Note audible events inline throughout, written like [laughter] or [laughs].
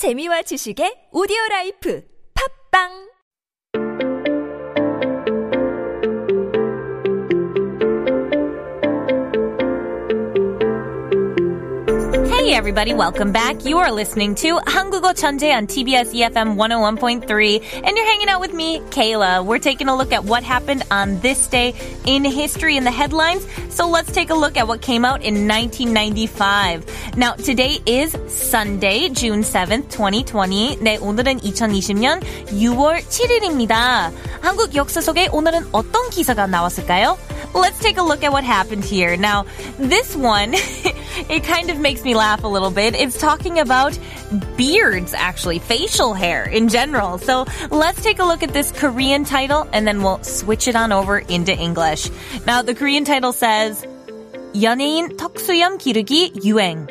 재미와 지식의 오디오 라이프. 팝빵 Hey everybody, welcome back. You are listening to 한국어 천재 on TBS EFM 101.3 and you're hanging out with me, Kayla. We're taking a look at what happened on this day in history in the headlines. So let's take a look at what came out in 1995. Now, today is Sunday, June 7th, 2020. 네, 오늘은 2020년 6월 7일입니다. 한국 역사 속에 오늘은 어떤 기사가 나왔을까요? Let's take a look at what happened here. Now, this one, [laughs] it kind of makes me laugh a little bit. It's talking about beards, actually, facial hair in general. So let's take a look at this Korean title and then we'll switch it on over into English. Now, the Korean title says, 연예인 턱수염 기르기 유행.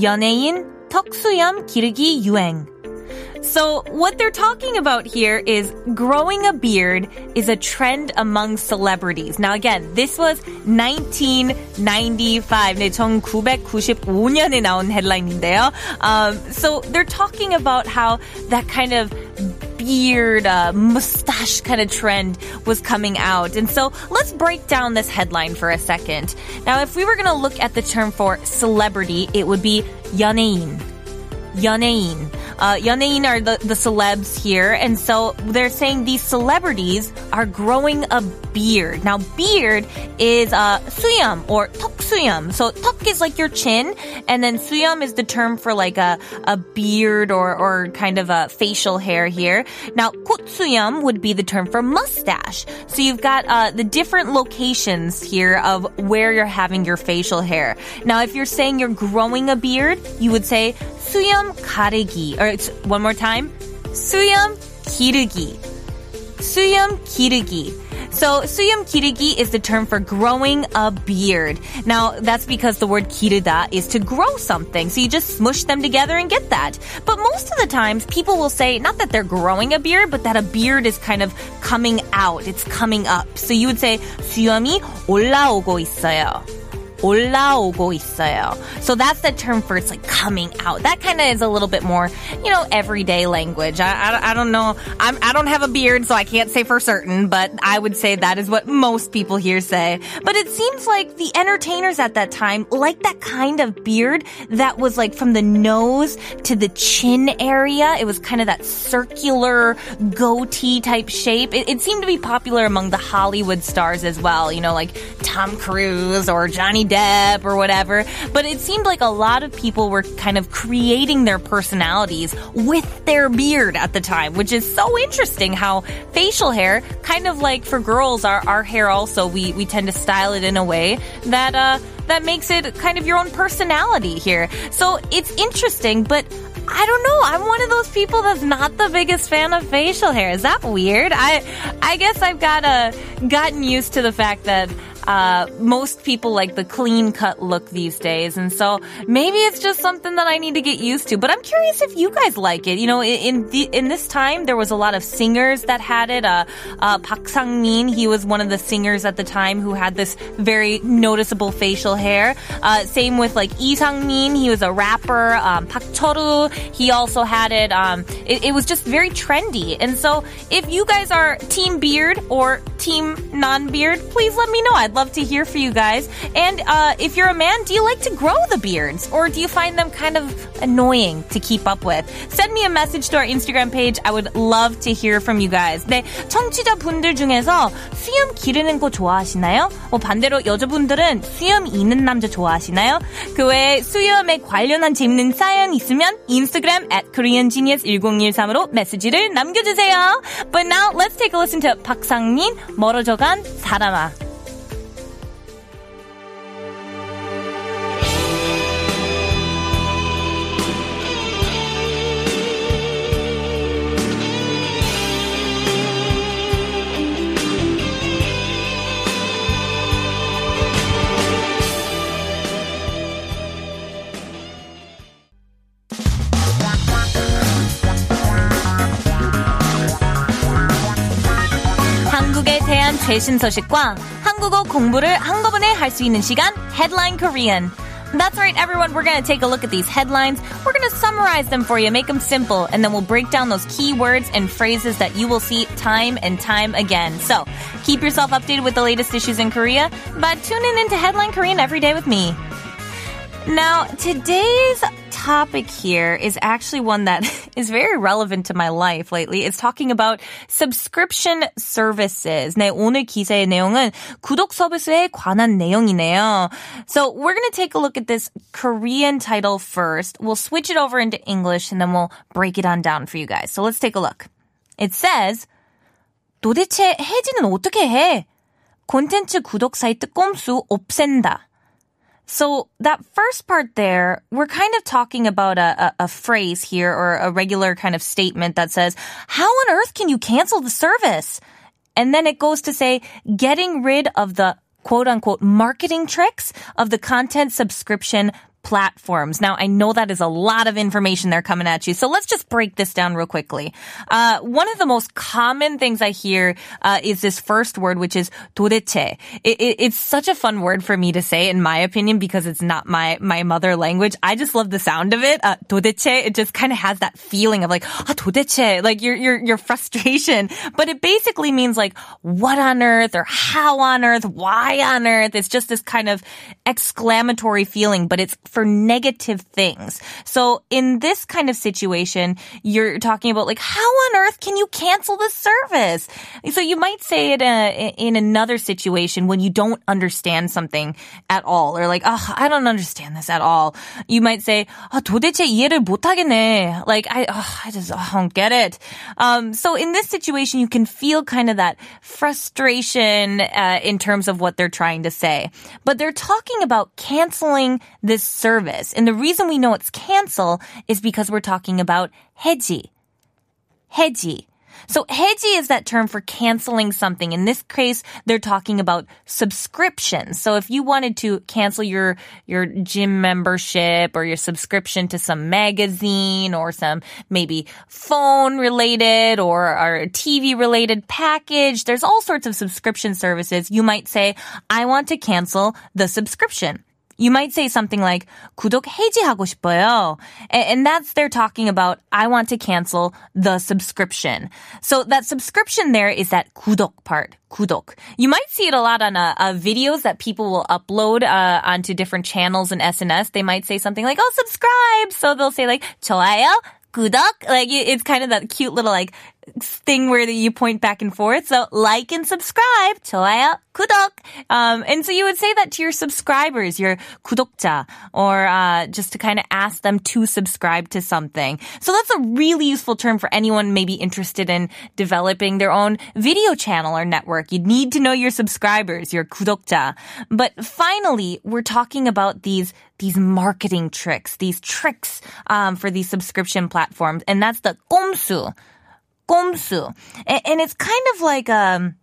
연예인 턱수염 기르기 유행. So what they're talking about here is growing a beard is a trend among celebrities. Now again, this was 1995. 네, 1995년에 나온 headline인데요. Um, so they're talking about how that kind of beard, uh, mustache kind of trend was coming out. And so let's break down this headline for a second. Now, if we were going to look at the term for celebrity, it would be 연예인. 연예인. Uh, 연예인 are the, the celebs here, and so they're saying these celebrities are growing a beard. Now, beard is uh, 수염 or 턱 suyum. So tuk is like your chin, and then suyam is the term for like a, a beard or, or kind of a facial hair here. Now, kutsuyam would be the term for mustache. So you've got uh, the different locations here of where you're having your facial hair. Now, if you're saying you're growing a beard, you would say suyam karegi. Or it's one more time, suyam kirugi. Suyam kirugi. So 수염 기르기 is the term for growing a beard. Now that's because the word 기르다 is to grow something. So you just smush them together and get that. But most of the times people will say not that they're growing a beard, but that a beard is kind of coming out. It's coming up. So you would say 수염이 올라오고 있어요. 올라오고 있어요. So that's the term for it's like coming out. That kind of is a little bit more, you know, everyday language. I, I, I don't know. I'm, I don't have a beard, so I can't say for certain, but I would say that is what most people here say. But it seems like the entertainers at that time like that kind of beard that was like from the nose to the chin area. It was kind of that circular goatee type shape. It, it seemed to be popular among the Hollywood stars as well, you know, like Tom Cruise or Johnny Depp or whatever. But it seemed like a lot of people were kind of creating their personalities with their beard at the time, which is so interesting how facial hair, kind of like for girls, our, our hair also, we, we tend to style it in a way that, uh, that makes it kind of your own personality here. So it's interesting, but I don't know. I'm one of those people that's not the biggest fan of facial hair. Is that weird? I I guess I've got uh, gotten used to the fact that uh, most people like the clean cut look these days, and so maybe it's just something that I need to get used to. But I'm curious if you guys like it. You know, in the, in this time there was a lot of singers that had it. Uh, uh, Park Sang Min, he was one of the singers at the time who had this very noticeable facial hair. Uh, same with like Lee Sang Min, he was a rapper. Um, Park Choru, he also had it. Um, it. It was just very trendy, and so if you guys are team beard or team non-beard, please let me know. I'd love to hear for you guys. And uh, if you're a man, do you like to grow the beards or do you find them kind of annoying to keep up with? Send me a message to our Instagram page. I would love to hear from you guys. 네, 청취자 분들 중에서 수염 기르는 거 좋아하시나요? 뭐 반대로 여자분들은 수염 있는 남자 좋아하시나요? 그 외에 수염에 관련한 재밌는 사연 있으면 인스타그램 at koreangenius1013으로 메시지를 남겨주세요. But now let's take a listen to 박상민 멀어져간 사람아. 한국에 대한 최신 소식과 한국어 공부를 한꺼번에 할 수 있는 시간 Headline Korean. That's right, everyone. We're going to take a look at these headlines. We're going to summarize them for you, make them simple, and then we'll break down those key words and phrases that you will see time and time again. So keep yourself updated with the latest issues in Korea by tuning into Headline Korean every day with me. Now, today's topic here is actually one that [laughs] is very relevant to my life lately. It's talking about subscription services. 네, 오늘 기사의 내용은 구독 서비스에 관한 내용이네요. So we're going to take a look at this Korean title first. We'll switch it over into English and then we'll break it on down for you guys. So let's take a look. It says, 도대체 혜지는 어떻게 해? 콘텐츠 구독 사이트 꼼수 없앤다. So that first part there, we're kind of talking about a, a, a, phrase here or a regular kind of statement that says, how on earth can you cancel the service? And then it goes to say, getting rid of the quote unquote marketing tricks of the content subscription platforms. Now, I know that is a lot of information they're coming at you. So let's just break this down real quickly. Uh, one of the most common things I hear uh, is this first word, which is 도대체. It, it, it's such a fun word for me to say, in my opinion, because it's not my, my mother language. I just love the sound of it. Uh, 도대체, it just kind of has that feeling of like, ah, 도대체, like your, your, your frustration. [laughs] But it basically means like, what on earth or how on earth, why on earth? It's just this kind of exclamatory feeling, but it's for negative things. So in this kind of situation, you're talking about like, how on earth can you cancel the service? So you might say it uh, in another situation when you don't understand something at all, or like, oh, I don't understand this at all. You might say, 아, 도대체 이해를 못하겠네. Like, I, oh, I just I don't get it. Um, so in this situation, you can feel kind of that frustration uh, in terms of what they're trying to say. But they're talking about canceling this service. And the reason we know it's cancel is because we're talking about 해지. 해지. So 해지 is that term for canceling something. In this case, they're talking about subscription. So if you wanted to cancel your, your gym membership or your subscription to some magazine or some maybe phone related or, or TV related package, there's all sorts of subscription services. You might say, I want to cancel the subscription. You might say something like 구독 해지하고 싶어요. And that's they're talking about I want to cancel the subscription. So that subscription there is that 구독 part. 구독. You might see it a lot on uh, uh, videos that people will upload uh, onto different channels in SNS. They might say something like, "Oh, subscribe." So they'll say like 좋아요, 구독. Like it's kind of that cute little like thing where you point back and forth. So like and subscribe. 좋아요, 구독. Um, and so you would say that to your subscribers, your 구독자, or uh, just to kind of ask them to subscribe to something. So that's a really useful term for anyone maybe interested in developing their own video channel or network. You need to know your subscribers, your 구독자. But finally, we're talking about these these marketing tricks, these tricks um, for these subscription platforms, and that's the 꼼수. 꼼수. And, and it's kind of like, um,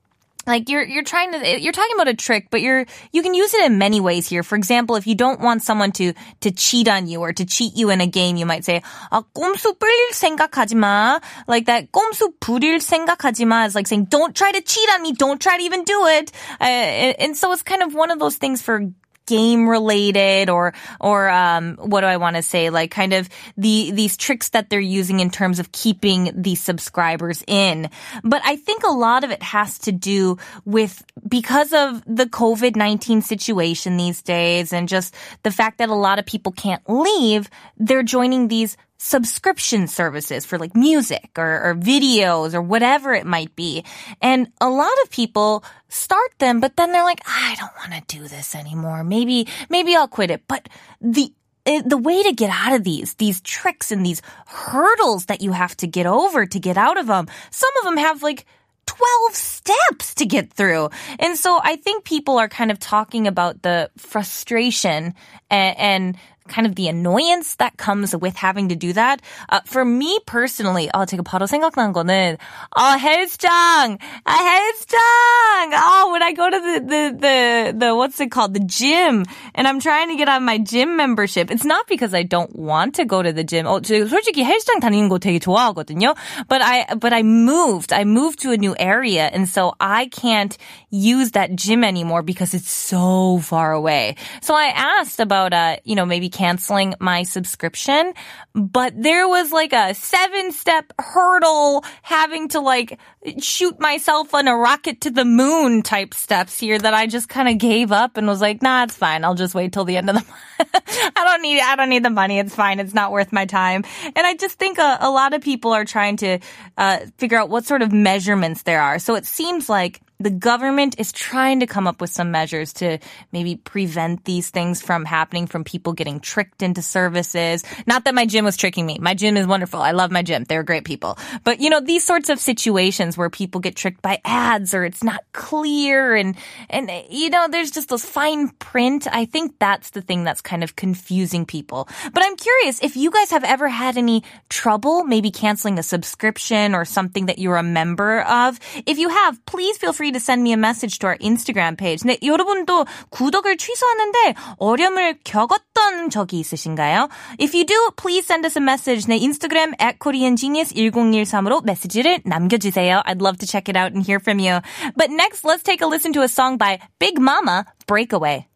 like you're you're trying to you're talking about a trick but you're you can use it in many ways here for example if you don't want someone to to cheat on you or to cheat you in a game you might say 아 꼼수 뿌릴 생각하지 마 like that 꼼수 부릴 생각하지 마 is like saying don't try to cheat on me don't try to even do it uh, and, and so it's kind of one of those things for game related or or um, what do I want to say like kind of the these tricks that they're using in terms of keeping the subscribers in. But I think a lot of it has to do with because of the COVID-19 situation these days and just the fact that a lot of people can't leave, they're joining these subscription services for like music or, or, videos or whatever it might be. And a lot of people start them, but then they're like, I don't want to do this anymore. Maybe, maybe I'll quit it. But the, eh, the way to get out of these, these tricks and these hurdles that you have to get over to get out of them, some of them have like 12 steps to get through. And so I think people are kind of talking about the frustration and, and kind of the annoyance that comes with having to do that. Uh, for me personally, 어, 제가 바로 생각난 거는, 어, 헬스장! 아, 헬스장! Oh, when I go to the, the, the, the, what's it called? The gym. And I'm trying to get on my gym membership. It's not because I don't want to go to the gym. 어, 저 솔직히 헬스장 다니는 거 되게 좋아하거든요. But I, but I moved. I moved to a new area. And so I can't use that gym anymore because it's so far away. So I asked about, uh, you know, maybe canceling my subscription, but there was like a seven step hurdle having to like shoot myself on a rocket to the moon type steps here that I just kind of gave up and was like, nah, it's fine. I'll just wait till the end of the month. [laughs] I don't need, I don't need the money. It's fine. It's not worth my time. And I just think a, a lot of people are trying to uh, figure out what sort of measurements there are. So it seems like the government is trying to come up with some measures to maybe prevent these things from happening, from people getting tricked into services. Not that my gym was tricking me. My gym is wonderful. I love my gym. They're great people. But you know, these sorts of situations where people get tricked by ads or it's not clear and, and, you know, there's just those fine print. I think that's the thing that's kind of confusing people. But I'm curious if you guys have ever had any trouble maybe canceling a subscription or something that you're a member of. If you have, please feel free to send me a message to our Instagram page. 네, 여러분도 구독을 취소하는데 어려움을 겪었던 적이 있으신가요? If you do, please send us a message. 내 인스타그램 at koreangenius1013으로 메시지를 남겨주세요. I'd love to check it out and hear from you. But next, let's take a listen to a song by Big Mama, Breakaway.